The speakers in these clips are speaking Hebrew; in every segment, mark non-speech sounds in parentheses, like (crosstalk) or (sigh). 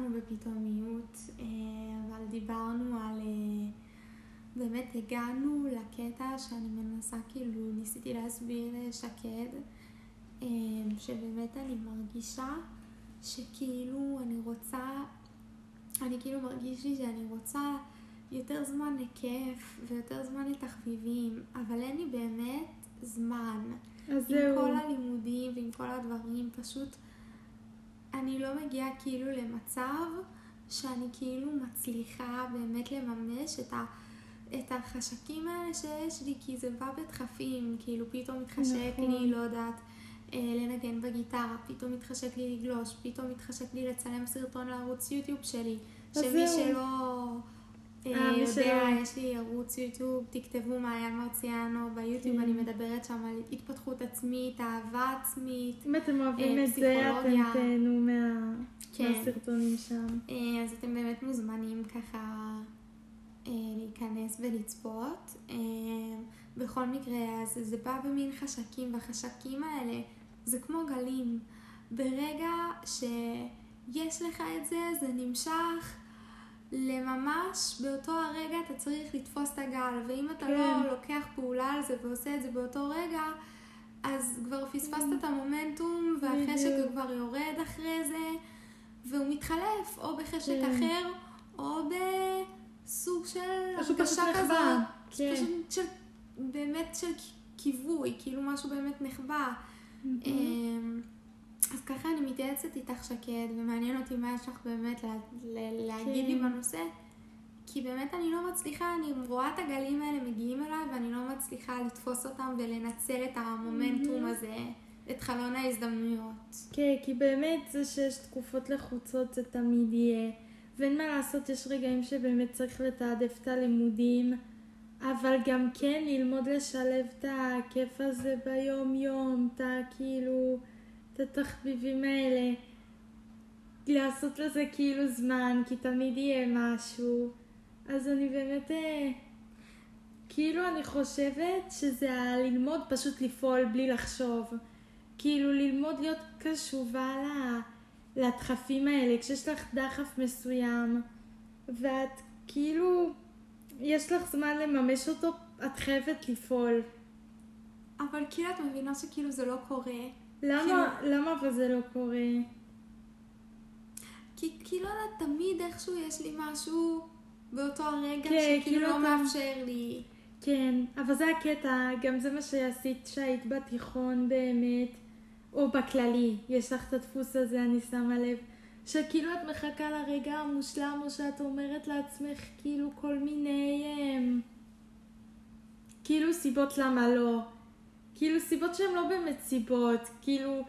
לנו בפתאומיות, אה, אבל דיברנו על... אה, באמת הגענו לקטע שאני מנסה, כאילו, ניסיתי להסביר לשקד, אה, שבאמת אני מרגישה שכאילו אני רוצה, אני כאילו מרגיש לי שאני רוצה יותר זמן לכיף ויותר זמן לתחביבים, אבל אין לי באמת זמן. אז עם זהו. כל הלימודים ועם כל הדברים, פשוט אני לא מגיעה כאילו למצב שאני כאילו מצליחה באמת לממש את, ה, את החשקים האלה שיש לי, כי זה בא בדחפים, כאילו פתאום מתחשק נכון. לי, לא יודעת, אה, לנגן בגיטרה, פתאום מתחשק לי לגלוש, פתאום מתחשק לי לצלם סרטון לערוץ יוטיוב שלי, שמי זהו. שלא... אה, אה, יש לי ערוץ יוטיוב, תכתבו מעיין מרציאנו, ביוטיוב כן. אני מדברת שם על התפתחות עצמית, אהבה עצמית, אם אתם אוהבים אה, את זה, אתם. תהנו כן. מהסרטונים שם. אז אתם באמת מוזמנים ככה להיכנס ולצפות. בכל מקרה, אז זה בא במין חשקים, והחשקים האלה זה כמו גלים. ברגע שיש לך את זה, זה נמשך לממש באותו הרגע אתה צריך לתפוס את הגל, ואם אתה כן. לא לוקח פעולה על זה ועושה את זה באותו רגע, אז כבר פספסת את המומנטום, והחשק. כבר יורד אחרי זה, והוא מתחלף, או בחשק כן. אחר, או בסוג של הרגשה פשוט כזאת. כן. פשוט של, באמת של כיווי, כאילו משהו באמת נחבא. אמ, אז ככה אני מתייעצת איתך שקד, ומעניין אותי מה יש לך באמת לה, ל- להגיד לי כן. בנושא, כי באמת אני לא מצליחה, אני רואה את הגלים האלה מגיעים אליי, ואני לא מצליחה לתפוס אותם ולנצל את המומנטום הזה, את חלון ההזדמנויות. כן, כי באמת זה שיש תקופות לחוצות זה תמיד יהיה. ואין מה לעשות, יש רגעים שבאמת צריך לתעדף את הלימודים, אבל גם כן ללמוד לשלב את הכיף הזה ביום-יום, את הכאילו, התחביבים האלה. לעשות לזה כאילו זמן, כי תמיד יהיה משהו. אז אני באמת, אה, כאילו אני חושבת שזה הללמוד פשוט לפעול בלי לחשוב. כאילו ללמוד להיות קשובה לדחפים האלה, כשיש לך דחף מסוים, ואת כאילו, יש לך זמן לממש אותו, את חייבת לפעול. אבל כאילו את מבינה שכאילו זה לא קורה. למה, למה אבל זה לא קורה? כי, כי לא יודעת, תמיד איכשהו יש לי משהו באותו הרגע כן, שכאילו כאילו לא אתה- מאפשר לי. כן, אבל זה הקטע, גם זה מה שעשית שהיית בתיכון באמת, או בכללי, יש לך את הדפוס הזה, אני שמה לב, שכאילו את מחכה לרגע המושלם, או שאת אומרת לעצמך כאילו כל מיני, אמ, כאילו סיבות למה לא, כאילו סיבות שהן לא באמת סיבות, כאילו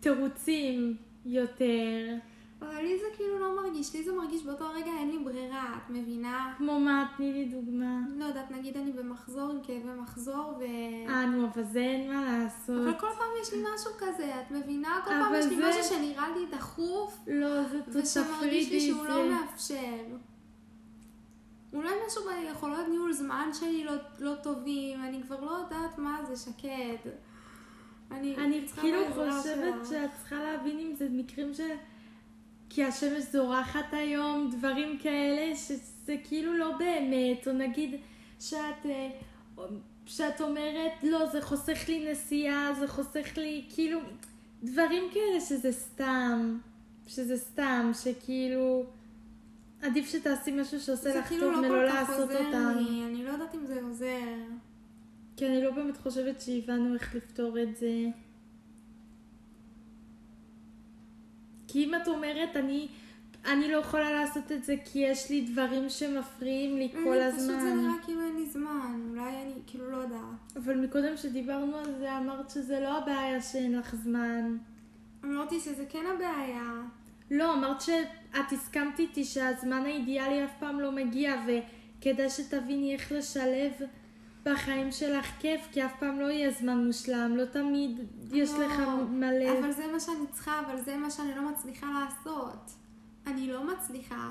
תירוצים יותר, אבל לי זה כאילו לא מרגיש, לי זה מרגיש באותו רגע אין לי ברירה, את מבינה? כמו מה, תני לי דוגמה. לא יודעת, נגיד אני במחזור עם כאבי מחזור ו... אה, נו, אבל זה אין מה לעשות. אבל כל פעם יש לי משהו כזה, את מבינה? כל פעם יש לי זה- משהו שנראה לי דחוף, לא, זה ושמרגיש לי תפרידי שהוא לא זה. מאפשר. אולי משהו ביכולות ניהול זמן שלי לא, לא טובים, אני כבר לא יודעת מה זה שקד. אני, אני כאילו חושבת שלך. שאת צריכה להבין אם זה מקרים ש... כי השמש זורחת היום, דברים כאלה, שזה כאילו לא באמת, או נגיד שאת, אה, שאת אומרת, לא, זה חוסך לי נסיעה, זה חוסך לי, כאילו, דברים כאלה שזה סתם, שזה סתם, שכאילו, עדיף שתעשי משהו שעושה זה לך כאילו טוב לא מלא כל כך לעשות עוזר אותם. לי, אני לא יודעת אם זה עוזר. כי אני לא באמת חושבת שהבנו איך לפתור את זה. כי אם את אומרת, אני, אני לא יכולה לעשות את זה כי יש לי דברים שמפריעים לי כל אני, פשוט זה הזמן. נראה כאילו אין לי זמן, אולי אני כאילו לא יודעת. אבל מקודם שדיברנו על זה, אמרת שזה לא הבעיה שאין לך זמן. אמרתי שזה כן הבעיה. לא, אמרת שאת הסכמת איתי שהזמן האידיאלי אף פעם לא מגיע, וכדאי שתביני איך לשלב בחיים שלך כיף, כי אף פעם לא יהיה זמן מושלם, לא תמיד יש לא, לך מלא. אבל זה מה שאני צריכה, אבל זה מה שאני לא מצליחה לעשות. אני לא מצליחה.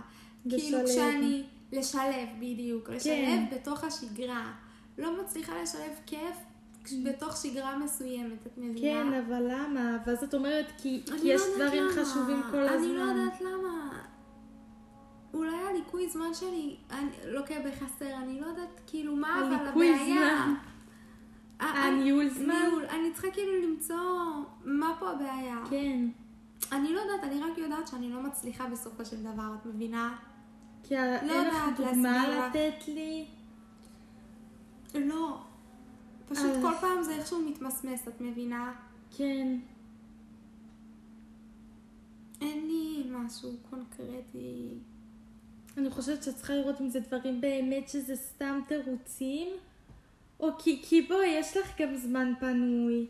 כאילו לשלב. כשאני... לשלב, בדיוק. לשלב בתוך השגרה. לא מצליחה לשלב כיף בתוך שגרה מסוימת, את מבינה? כן, אבל למה? ואז את אומרת, כי, אני כי לא יש דברים למה. חשובים כל הזמן. אני לא יודעת למה. אולי הליקוי זמן שלי אני, לוקה בחסר, אני לא יודעת כאילו מה אבל הליקוי הבעיה. זמן. ה- הניהול זמן? ניהול. אני צריכה כאילו למצוא מה פה הבעיה. כן. אני לא יודעת, אני רק יודעת שאני לא מצליחה בסופו של דבר, את מבינה? כי ה- אין לך דוגמה. לתת לי? לא. פשוט אז- כל פעם זה איכשהו מתמסמס, את מבינה? כן. אין לי משהו קונקרטי. אני חושבת שאת צריכה לראות אם זה דברים באמת שזה סתם תירוצים, או כי, כי בואי, יש לך גם זמן פנוי.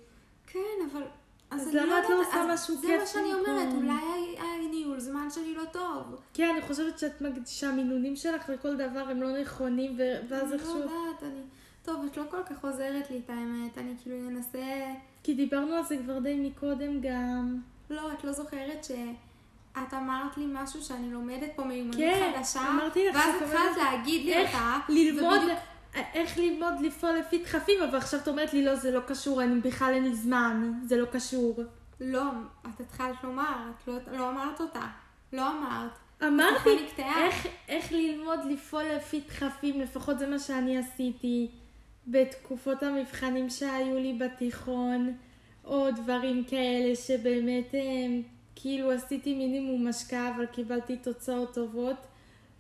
כן, אבל... אז אני למה את לא עושה אז משהו זה כיף מה שאני? אומרת, אולי הניהול זמן שלי לא טוב. כן, אני חושבת שאת מג... שהמינונים שלך לכל דבר הם לא נכונים. ואז אני איכשהו... לא יודעת, אני... טוב, את לא כל כך עוזרת לי את האמת, אני כאילו אנסה... כי דיברנו על זה כבר די מקודם גם. לא, את לא זוכרת שאת אמרת לי משהו שאני לומדת פה מיומנות כן, חדשה, אמרתי לך ואז התחלת להגיד לי איך אותה, ללמוד, ובדיוק- איך ללמוד לפעול לפי דחפים, אבל עכשיו את אומרת לי לא, זה לא קשור, אני בכלל אין לי זמן, זה לא קשור. לא, את התחלת לומר, את לא, לא אמרת אותה. לא אמרת. אמרתי. איך, איך ללמוד לפעול לפי דחפים, לפחות זה מה שאני עשיתי בתקופות המבחנים שהיו לי בתיכון, או דברים כאלה שבאמת הם, כאילו עשיתי מינימום השקעה אבל קיבלתי תוצאות טובות,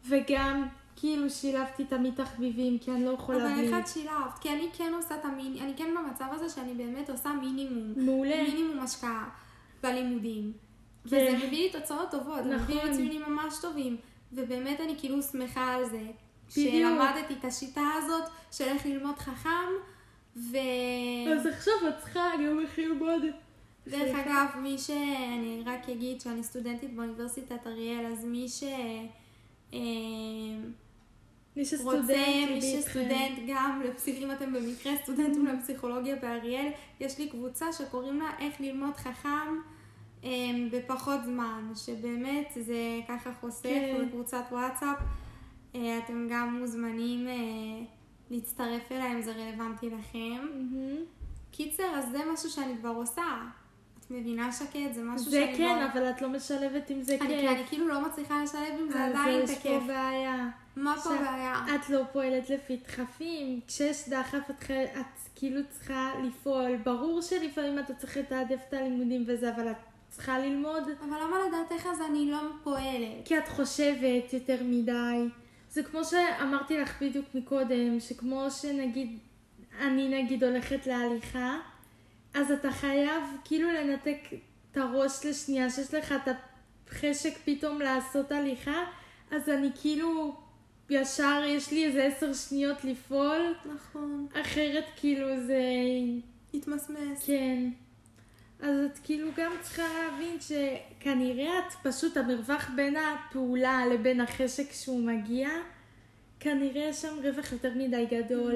וגם כאילו שילבתי תמיד תחביבים כי אני לא יכולה אבל בלי. איך את שילבת? כי אני כן עושה את המיני... אני כן במצב הזה שאני באמת עושה מינימום. מעולה. מינימום השקעה בלימודים. כן. וזה מביא לי תוצאות טובות. זה מביא נכון. לי ציונים ממש טובים. ובאמת אני כאילו שמחה על זה. בדיוק. שלמדתי את השיטה הזאת של איך ללמוד חכם. ו... אז עכשיו את צריכה גם איך ללמוד. דרך אגב, מי ש... אני רק אגיד שאני סטודנטית באוניברסיטת אריאל, אז מי ש... אה, מי רוצה, שסטודנט, מי ליבי איתכם. שסטודנט גם, אם אתם במקרה סטודנטים לפסיכולוגיה באריאל, יש לי קבוצה שקוראים לה איך ללמוד חכם אמ, בפחות זמן, שבאמת זה ככה חוסך כן. בקבוצת וואטסאפ. אה, אתם גם מוזמנים אה, להצטרף אליה אם זה רלוונטי לכם. מהמם. קיצר, אז זה משהו שאני כבר עושה. את מבינה שקט? זה משהו זה שאני כן. אבל את לא משלבת עם זה אני, כיף. אני כאילו לא מצליחה לשלב עם זה אז עדיין יש את פה הכיף. בעיה. מה פה הבעיה? את לא פועלת לפי דחפים, כשיש דחף את, כאילו צריכה לפעול. ברור שלפעמים אתה צריך לתעדף את הלימודים וזה, אבל את צריכה ללמוד אבל למה לדעתך אז אני לא פועלת? כי את חושבת יותר מדי. זה כמו שאמרתי לך בדיוק מקודם, שכמו שנגיד, אני נגיד הולכת להליכה, אז אתה חייב כאילו לנתק את הראש לשנייה, שיש לך את החשק פתאום לעשות הליכה, אז אני כאילו, ישר יש לי איזה עשר שניות לפעול, נכון. אחרת כאילו זה... התמסמס. כן. אז את כאילו גם צריכה להבין שכנראה את פשוט המרווח בין הפעולה לבין החשק שהוא מגיע, כנראה יש שם רווח יותר מדי גדול.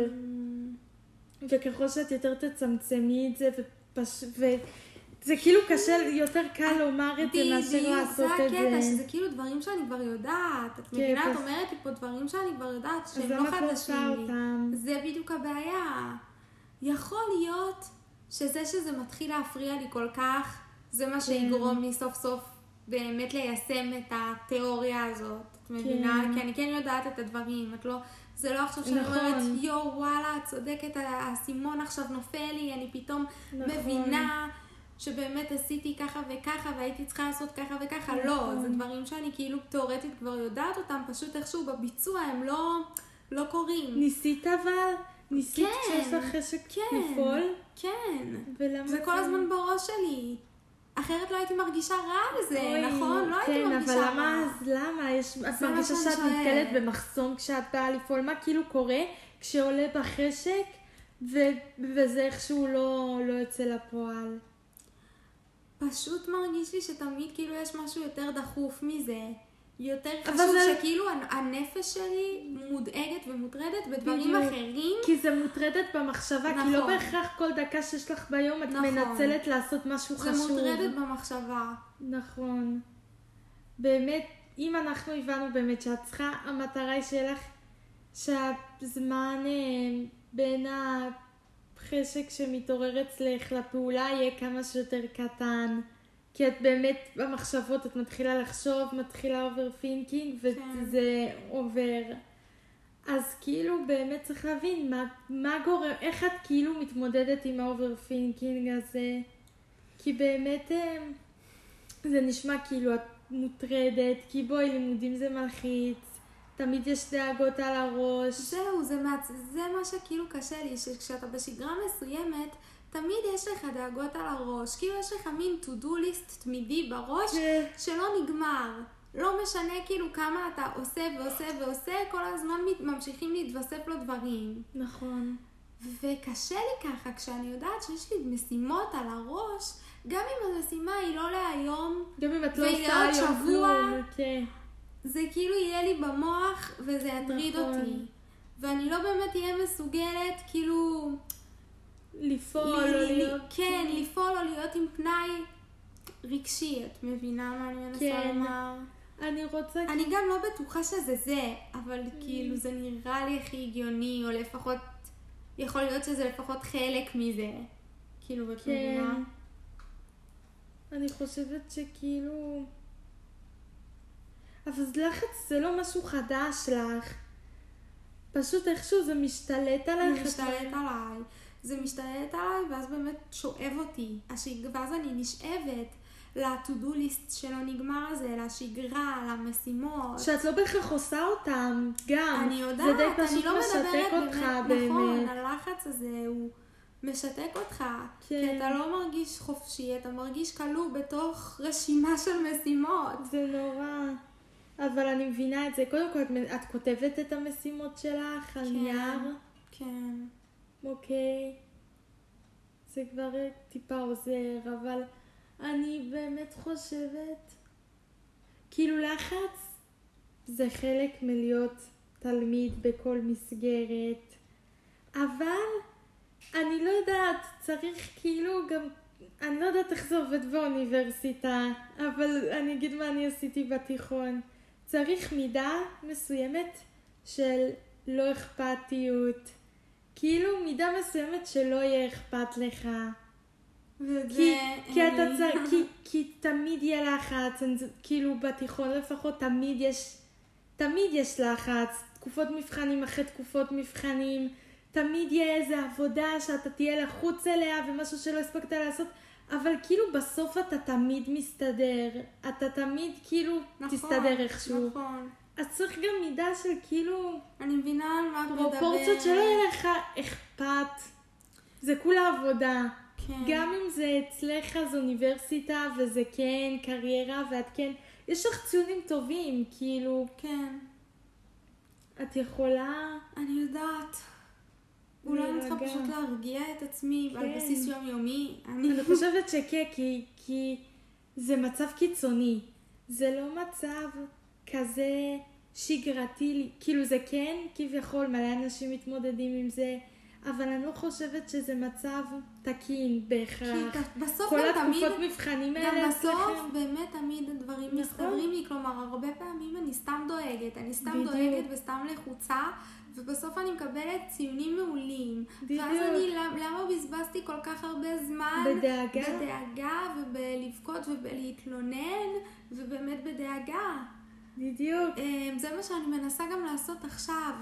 וככל שאת יותר תצמצמי את זה, ופש... וזה כאילו קשה, יותר קל לומר את זה מאשר בדיוק, זה לעשות את הקטע, זה. שזה כאילו דברים שאני כבר יודעת. את כן, מבינה? את אז- אומרת לי פה דברים שאני כבר יודעת, שהם לא לא חדשים לי. זה בדיוק הבעיה. יכול להיות שזה שזה מתחיל להפריע לי כל כך, זה מה שיגרום לי סוף סוף באמת ליישם את התיאוריה הזאת. את מבינה? כן. כי אני כן יודעת את הדברים. את לא... זה לא עכשיו שאני נכון. אומרת, יואו, וואלה, את צודקת, האסימון עכשיו נופל לי, אני פתאום נכון. מבינה שבאמת עשיתי ככה וככה והייתי צריכה לעשות ככה וככה. לא, נכון. זה דברים שאני כאילו תאורטית כבר יודעת אותם, פשוט איכשהו בביצוע הם לא, לא קורים. ניסית אבל? ניסית כן, כשיש לך חשק כן. לפעול? כן. ולמה זה כל הזמן בראש שלי. אחרת לא הייתי מרגישה רע על זה, אוי, נכון? לא הייתי כן, מרגישה אבל רע. למה אז למה? יש, את זה מרגישה שאת. נתקלת במחסום כשאת באה לפעול? מה כאילו קורה כשעולה בחשק ו- וזה איכשהו לא, לא יוצא לפועל? פשוט מרגיש לי שתמיד כאילו יש משהו יותר דחוף מזה. יותר חשוב זה- שכאילו הנ- הנפש שלי מודאגת ומוטרדת בדברים בדיוק. אחרים. כי זה מוטרדת במחשבה, כי לא נכון. בהכרח כל דקה שיש לך ביום את נכון. מנצלת לעשות משהו זה חשוב. מוטרדת במחשבה. נכון. באמת, אם אנחנו הבנו באמת שאת צריכה, המטרה היא שיהיה לך, שהזמן אה, בין חשק שמתעורר אצלך לפעולה יהיה כמה שיותר קטן. כי את באמת, במחשבות את מתחילה לחשוב, מתחילה overthinking, כן. וזה עובר. אז כאילו באמת צריך להבין מה, מה גורם, איך את כאילו מתמודדת עם ה overthinking הזה. כי באמת אה, זה נשמע כאילו את מוטרדת, כי בואי, לימודים זה מלחיץ, תמיד יש דאגות על הראש. זהו, זה, מעצ... זה מה שכאילו קשה לי, שכשאתה בשגרה מסוימת, תמיד יש לך דאגות על הראש. כאילו יש לך מין to do list תמידי בראש, כן. שלא נגמר. לא משנה כאילו כמה אתה עושה ועושה ועושה, כל הזמן ממשיכים להתווסף לו דברים. נכון. וקשה לי ככה כשאני יודעת שיש לי משימות על הראש, גם אם המשימה היא לא להיום, גם אם את לא עושה היום שבוע, כלום, כן. זה כאילו יהיה לי במוח וזה יטריד נכון. אותי. ואני לא באמת אהיה מסוגלת כאילו... לפעול או לי- להיות... כן, לפעול או להיות עם פנאי רגשי. את מבינה מה אני מנסה כן. לומר? אני רוצה... אני גם לא בטוחה שזה זה, אבל כאילו זה נראה לי הכי הגיוני, או לפחות, יכול להיות שזה לפחות חלק מזה. כאילו, את כן. מבינה? אני חושבת שכאילו... אבל לחץ זה לא משהו חדש לך. פשוט איכשהו זה משתלט זה עלייך. משתלט עליי. זה משתלט עליי, ואז באמת שואב אותי. השג... ואז אני נשאבת ל-to-do list שלא נגמר הזה, לשגרה, למשימות. שאת לא בהכרח עושה אותם, גם. אני יודעת, זה די אני פשוט לא משתק אותך באמת, נכון, באמת. הלחץ הזה הוא משתק אותך. כן. כי אתה לא מרגיש חופשי, אתה מרגיש כלוא בתוך רשימה של משימות. זה נורא. אבל אני מבינה את זה. קודם כל, את, את כותבת את המשימות שלך על כן. נייר? כן. אוקיי. זה כבר טיפה עוזר, אבל אני באמת חושבת, כאילו לחץ זה חלק מלהיות תלמיד בכל מסגרת, אבל אני לא יודעת, צריך כאילו גם, אני לא יודעת איך זה עובד באוניברסיטה, אבל אני אגיד מה אני עשיתי בתיכון. צריך מידה מסוימת של לא אכפתיות. כאילו מידה מסוימת שלא יהיה אכפת לך. וזה... כי, כי אתה צריך, כי, (laughs) כי תמיד יהיה לחץ, כאילו בתיכון לפחות תמיד יש, תמיד יש לחץ, תקופות מבחנים אחרי תקופות מבחנים, תמיד יהיה איזה עבודה שאתה תהיה לחוץ אליה ומשהו שלא הספקת לעשות, אבל כאילו בסוף אתה תמיד מסתדר, אתה תמיד כאילו נכון, תסתדר איכשהו. נכון. אז צריך גם מידה של כאילו אני מבינה על מה את מדברת. פרופורציות שלא יהיה לך אכפת. זה כולה עבודה. כן. גם אם זה אצלך אז אוניברסיטה וזה כן קריירה ואת כן, יש לך ציונים טובים, כאילו, כן. את יכולה, אני יודעת. אולי אני צריכה. פשוט להרגיע את עצמי על כן. בסיס יומיומי. אני... אני חושבת שכן, כי, כי זה מצב קיצוני. זה לא מצב כזה שגרתי, כאילו זה כן, כביכול מלא אנשים מתמודדים עם זה, אבל אני לא חושבת שזה מצב תקין כי בהכרח. ת- בסוף כל גם תמיד... התקופות מבחנים האלה גם בסוף אצלכם. באמת תמיד הדברים נכון. מסתדרים לי, כלומר הרבה פעמים אני סתם דואגת, אני סתם בדיוק. דואגת וסתם לחוצה, ובסוף אני מקבלת ציונים מעולים. בדיוק. ואז אני, למ- למה בזבזתי כל כך הרבה זמן? בדאגה. בדאגה ובלבכות ובלהתלונן, ובאמת בדאגה. בדיוק. אמ, זה מה שאני מנסה גם לעשות עכשיו.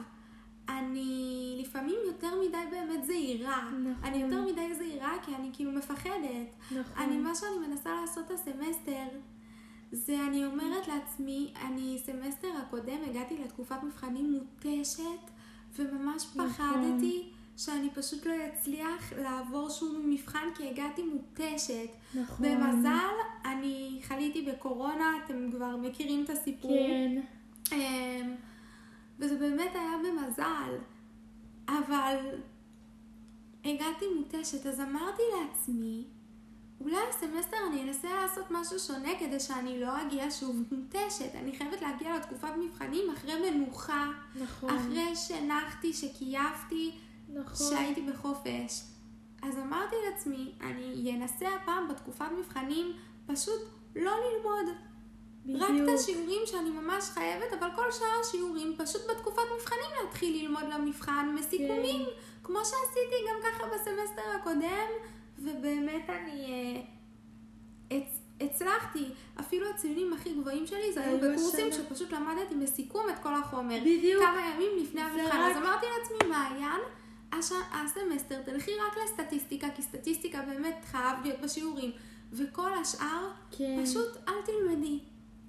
אני לפעמים יותר מדי באמת זהירה. נכון. אני יותר מדי זהירה כי אני כאילו מפחדת. נכון. אני, מה שאני מנסה לעשות הסמסטר, זה אני אומרת לעצמי, אני סמסטר הקודם הגעתי לתקופת מבחנים מותשת, וממש נכון. שאני פשוט לא אצליח לעבור שום מבחן כי הגעתי מותשת. נכון. במזל, אני חליתי בקורונה, אתם כבר מכירים את הסיפור. כן. אמ, וזה באמת היה במזל, אבל הגעתי מותשת, אז אמרתי לעצמי, אולי הסמסטר אני אנסה לעשות משהו שונה כדי שאני לא אגיע שוב מותשת. אני חייבת להגיע לתקופת מבחנים אחרי מנוחה, נכון. אחרי שהנחתי, שקייפתי, נכון. שהייתי בחופש. אז אמרתי לעצמי, אני אנסה הפעם בתקופת מבחנים פשוט לא ללמוד. רק בדיוק. את השיעורים שאני ממש חייבת, אבל כל שאר השיעורים, פשוט בתקופת מבחנים להתחיל ללמוד למבחן, מסיכומים, כן. כמו שעשיתי גם ככה בסמסטר הקודם, ובאמת אני אה, הצ, הצלחתי. אפילו הציונים הכי גבוהים שלי זה היו בקורסים השנה. שפשוט למדתי בסיכום את כל החומר. בדיוק. כמה ימים לפני המבחן. רק- אז אמרתי לעצמי, מעיין. הסמסטר תלכי רק לסטטיסטיקה, כי סטטיסטיקה באמת חייב להיות בשיעורים. וכל השאר, כן. פשוט אל תלמדי.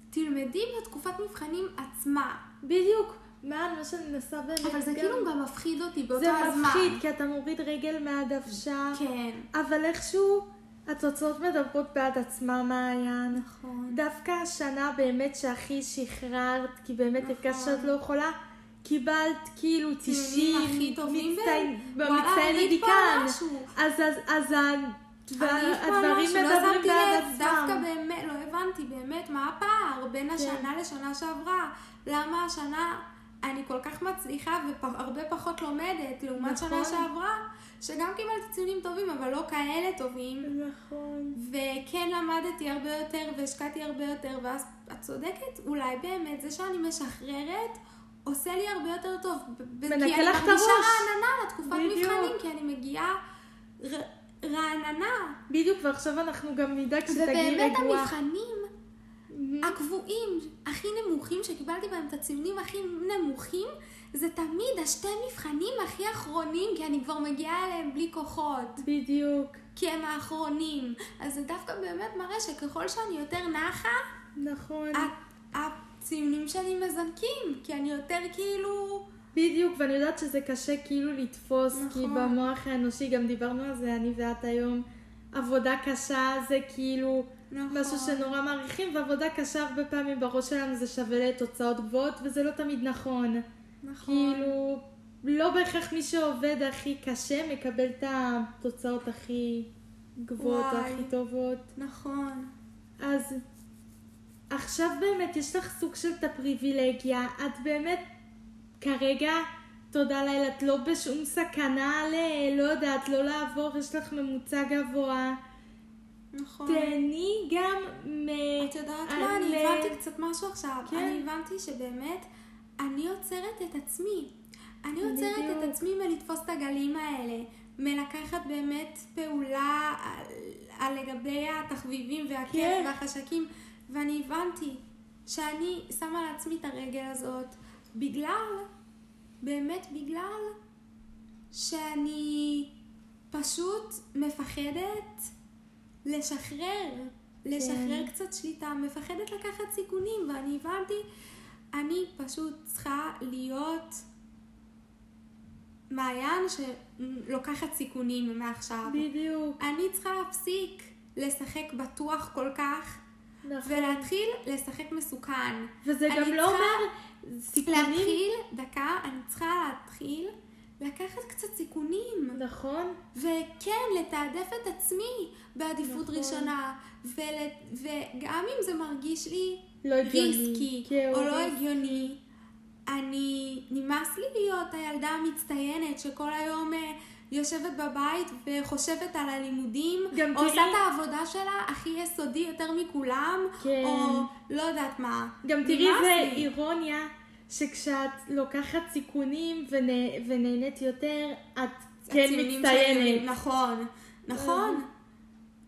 תלמדי בתקופת מבחנים עצמה. בדיוק. מה, מה שאני מנסה באמת אבל זה כאילו גם מפחיד אותי באותו זה הזמן. מפחיד, כי אתה מוריד רגל מהדוושה, כן, אבל איכשהו התוצאות מדברות בעד עצמם, מעיין. נכון. דווקא השנה באמת שהכי שחררת, כי באמת נכון. הרגשת שאת לא יכולה, קיבלת כאילו 90, הכי טובים במצטיין אגיד פה דיקן. משהו. אז אז- אז הדברים לא מדברים בעד לב, דווקא עצמם. באמת, לא הבנתי באמת מה הפער בין כן. השנה לשנה שעברה. למה השנה אני כל כך מצליחה והרבה פחות לומדת, לעומת נכון. שנה שעברה, שגם קיבלתי ציונים טובים, אבל לא כאלה טובים. נכון. וכן למדתי הרבה יותר והשקעתי הרבה יותר, ואז את צודקת, אולי באמת זה שאני משחררת עושה לי הרבה יותר טוב. ב- ב- מנקה כי אני לך את מרגישה הראש. רעננה לתקופת בדיוק. מבחנים, כי אני מגיעה ר- רעננה. בדיוק, ועכשיו אנחנו גם נדאג שתגיעי ובאמת רגועה. המבחנים הקבועים הכי נמוכים, שקיבלתי בהם את הציונים הכי נמוכים, זה תמיד השתי מבחנים הכי אחרונים, כי אני כבר מגיעה אליהם בלי כוחות. בדיוק. כי הם האחרונים. אז זה דווקא באמת מראה שככל שאני יותר נחה, נכון. ה- הציונים שלי מזנקים, כי אני יותר כאילו... בדיוק, ואני יודעת שזה קשה כאילו לתפוס, נכון. כי במוח האנושי, גם דיברנו על זה, אני ואת היום, עבודה קשה זה כאילו נכון. משהו שנורא מעריכים, ועבודה קשה הרבה פעמים בראש שלנו זה שווה לתוצאות גבוהות, וזה לא תמיד נכון. נכון. כאילו, לא בהכרח מי שעובד הכי קשה מקבל את התוצאות הכי גבוהות, וואי. הכי טובות. נכון. אז עכשיו באמת יש לך סוג של את הפריבילגיה, את באמת כרגע, תודה לאל, את לא בשום סכנה ל... לא יודעת, לא לעבור, יש לך ממוצע גבוה. נכון. תהני גם מ... את יודעת מה? אני הבנתי קצת משהו עכשיו. כן. אני הבנתי שבאמת אני עוצרת את עצמי. אני עוצרת. את עצמי מלתפוס את הגלים האלה. מלקחת באמת פעולה על, על לגבי התחביבים והכיף כן. והחשקים. ואני הבנתי שאני שמה לעצמי את הרגל הזאת בגלל, באמת בגלל, שאני פשוט מפחדת לשחרר, לשחרר כן. קצת שליטה, מפחדת לקחת סיכונים, ואני הבנתי, אני פשוט צריכה להיות מעיין שלוקחת סיכונים מעכשיו. בדיוק, אני צריכה להפסיק לשחק בטוח כל כך, נכון. ולהתחיל לשחק מסוכן. וזה גם לא אומר סיכונים. להתחיל, דקה, אני צריכה להתחיל לקחת קצת סיכונים. נכון, וכן, לתעדף את עצמי בעדיפות נכון. ראשונה. ול... וגם אם זה מרגיש לי לא. ריסקי או לא. הגיוני, אני... נמאס לי להיות הילדה המצטיינת שכל היום אה, יושבת בבית וחושבת על הלימודים, גם או עושה תראי- את העבודה שלה הכי יסודי יותר מכולם, כן. או לא יודעת מה. גם תראי נמאס זה לי. אירוניה, שכשאת לוקחת סיכונים ונה, ונהנית יותר, את כן מצטיינת. שלי, נכון, נכון.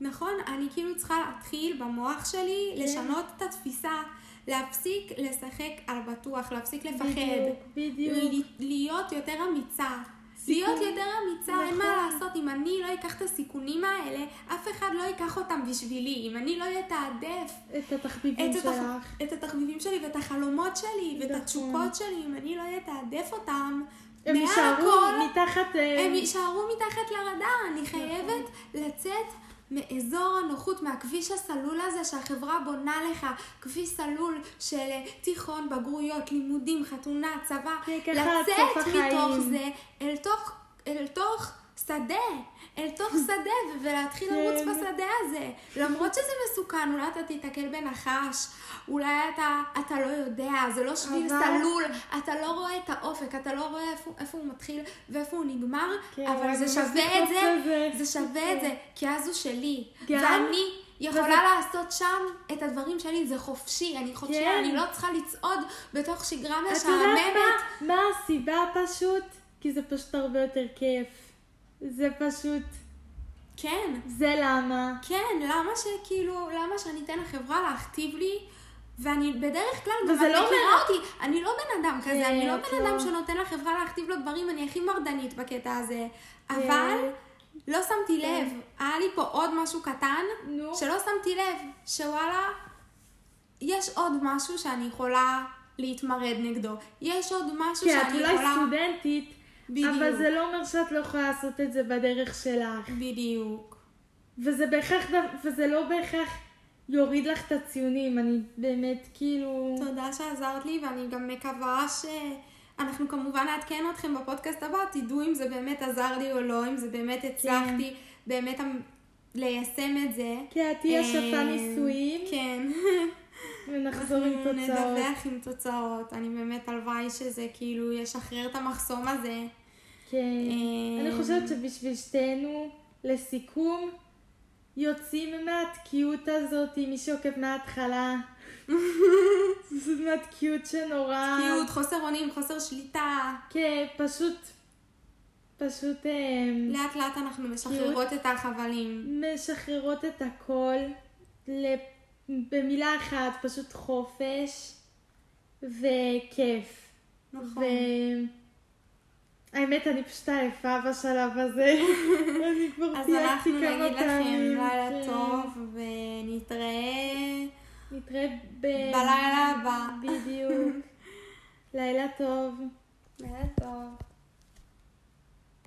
נכון, אני כאילו צריכה להתחיל במוח שלי כן. לשנות את התפיסה, להפסיק לשחק על בטוח, להפסיק לפחד, בדיוק, בדיוק. להיות יותר אמיצה. להיות יותר אמיצה, אין נכון. מה לעשות, אם אני לא אקח את הסיכונים האלה, אף אחד לא ייקח אותם בשבילי, אם אני לא אתעדף את התחביבים את, שלך. התח... את התחביבים שלי ואת החלומות שלי ואת נכון. התשוקות שלי, אם אני לא אתעדף אותם, הם יישארו מתחת... אה, הם יישארו מתחת לרדאר. אני נכון. חייבת לצאת מאזור הנוחות, מהכביש הסלול הזה שהחברה בונה לך, כביש סלול של אה, תיכון, בגרויות, לימודים, חתונה, צבא, לצאת מתוך. זה אל תוך, אל תוך שדה, אל תוך (laughs) שדה, ולהתחיל כן. לרוץ בשדה הזה. למרות שזה מסוכן, אולי אתה תיתקל בנחש, אולי אתה, אתה לא יודע, זה לא שביל אבל- סלול, אתה לא רואה את האופק, אתה לא רואה איפה, איפה הוא מתחיל ואיפה הוא נגמר, כן, אבל זה שווה את זה, לזה. זה שווה את זה, כי אז הוא שלי. גם- ואני יכולה וזה- לעשות שם את הדברים שלי, זה חופשי, אני חופשי, כן. אני לא צריכה לצעוד בתוך שגרה את יודעת משעממת. מה? מה הסיבה פשוט? כי זה פשוט הרבה יותר כיף. זה פשוט... כן, זה למה? כן, למה שכאילו, למה שאני אתן לחברה להכתיב לי, ואני בדרך כלל, וזה את לא מכירה אותי, אני לא בן אדם כן, כזה, אני לא את בן לא. אדם שנותן לחברה להכתיב לו דברים, אני הכי מרדנית בקטע הזה, אבל כן. לא שמתי כן. לב, היה לי פה עוד משהו קטן. שלא שמתי לב, שוואלה, יש עוד משהו שאני יכולה להתמרד נגדו, יש עוד משהו כי את שאני אולי יכולה... סטודנטית, בדיוק. אבל זה לא אומר שאת לא יכולה לעשות את זה בדרך שלך. בדיוק. וזה בהכרח, וזה לא בהכרח יוריד לך את הציונים, אני באמת כאילו... תודה שעזרת לי, ואני גם מקווה שאנחנו כמובן נעדכן אתכם בפודקאסט הבא, תדעו אם זה באמת עזר לי או לא, אם זה באמת הצלחתי באמת המ- ליישם את זה. את תהיה שפה אה, ניסויים, כן. (laughs) ונחזור עם אנחנו תוצאות. נדווח עם תוצאות. אני באמת, הלוואי שזה כאילו ישחרר את המחסום הזה. כן. אה, אני חושבת שבשביל שתינו, לסיכום, יוצאים מהתקיעות הזאת, מי שעוקב מההתחלה. (laughs) זאת מהתקיעות שנורא... תקיעות, חוסר אונים, חוסר שליטה. כן, פשוט... פשוט אה, לאט לאט אנחנו משחררות את החבלים. משחררות את הכל. במילה אחת, פשוט חופש וכיף. נכון. האמת, אני פשוט עייפה בשלב הזה. (laughs) אני כבר אז תייגתי אנחנו כמה נגיד לכם פעמים. לילה כן. טוב, ונתראה נתראה ב... בלילה הבא. בדיוק. (laughs) לילה טוב. לילה טוב.